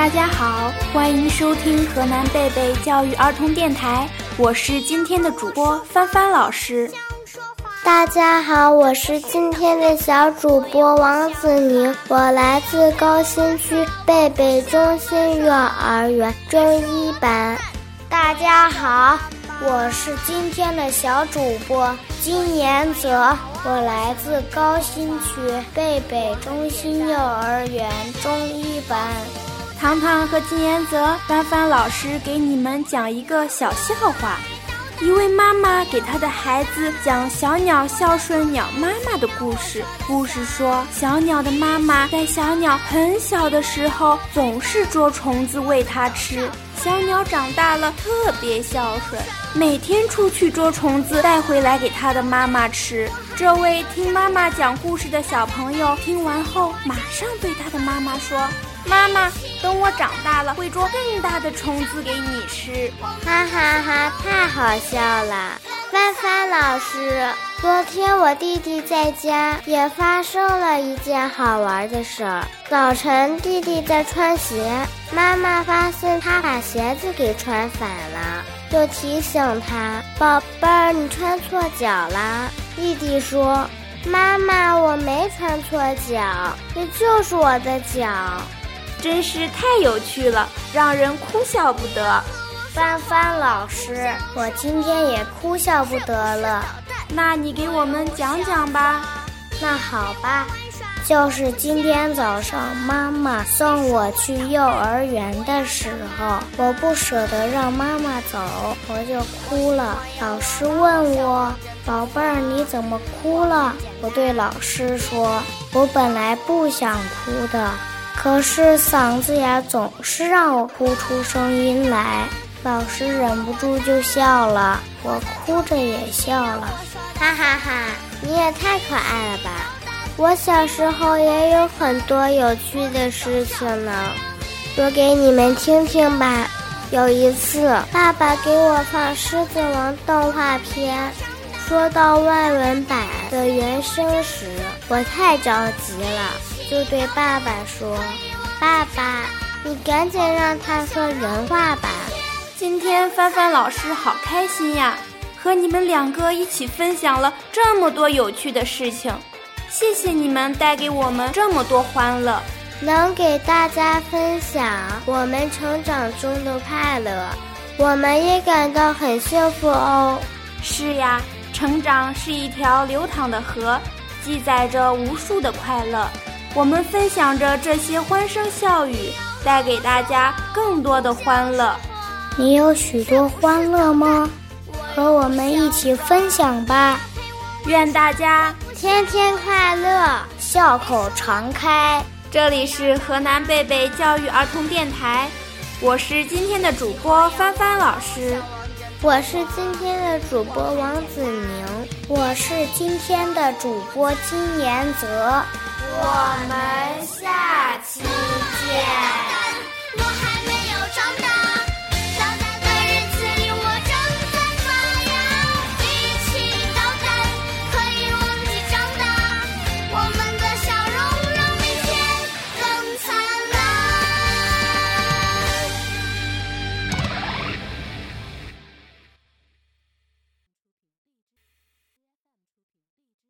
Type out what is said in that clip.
大家好，欢迎收听河南贝贝教育儿童电台，我是今天的主播帆帆老师。大家好，我是今天的小主播王子宁，我来自高新区贝贝中心幼儿园中一班。大家好，我是今天的小主播金延泽，我来自高新区贝贝中心幼儿园中一班。糖糖和金延泽，帆帆老师给你们讲一个小笑话。一位妈妈给她的孩子讲小鸟孝顺鸟妈妈的故事。故事说，小鸟的妈妈在小鸟很小的时候，总是捉虫子喂它吃。小鸟长大了，特别孝顺，每天出去捉虫子，带回来给它的妈妈吃。这位听妈妈讲故事的小朋友听完后，马上对他的妈妈说。妈妈，等我长大了，会捉更大的虫子给你吃。哈哈哈，太好笑了！帆帆老师，昨天我弟弟在家也发生了一件好玩的事儿。早晨，弟弟在穿鞋，妈妈发现他把鞋子给穿反了，就提醒他：“宝贝儿，你穿错脚啦。”弟弟说：“妈妈，我没穿错脚，这就是我的脚。”真是太有趣了，让人哭笑不得。帆帆老师，我今天也哭笑不得了。那你给我们讲讲吧。那好吧，就是今天早上妈妈送我去幼儿园的时候，我不舍得让妈妈走，我就哭了。老师问我：“宝贝儿，你怎么哭了？”我对老师说：“我本来不想哭的。”可是嗓子眼总是让我哭出声音来，老师忍不住就笑了，我哭着也笑了，哈哈哈！你也太可爱了吧！我小时候也有很多有趣的事情呢，说给你们听听吧。有一次，爸爸给我放《狮子王》动画片，说到外文版的原声时，我太着急了。就对爸爸说：“爸爸，你赶紧让他说人话吧。”今天帆帆老师好开心呀，和你们两个一起分享了这么多有趣的事情，谢谢你们带给我们这么多欢乐，能给大家分享我们成长中的快乐，我们也感到很幸福哦。是呀，成长是一条流淌的河，记载着无数的快乐。我们分享着这些欢声笑语，带给大家更多的欢乐。你有许多欢乐吗？和我们一起分享吧！愿大家天天快乐，笑口常开。这里是河南贝贝教育儿童电台，我是今天的主播帆帆老师，我是今天的主播王子宁，我是今天的主播金延泽。我们下期见。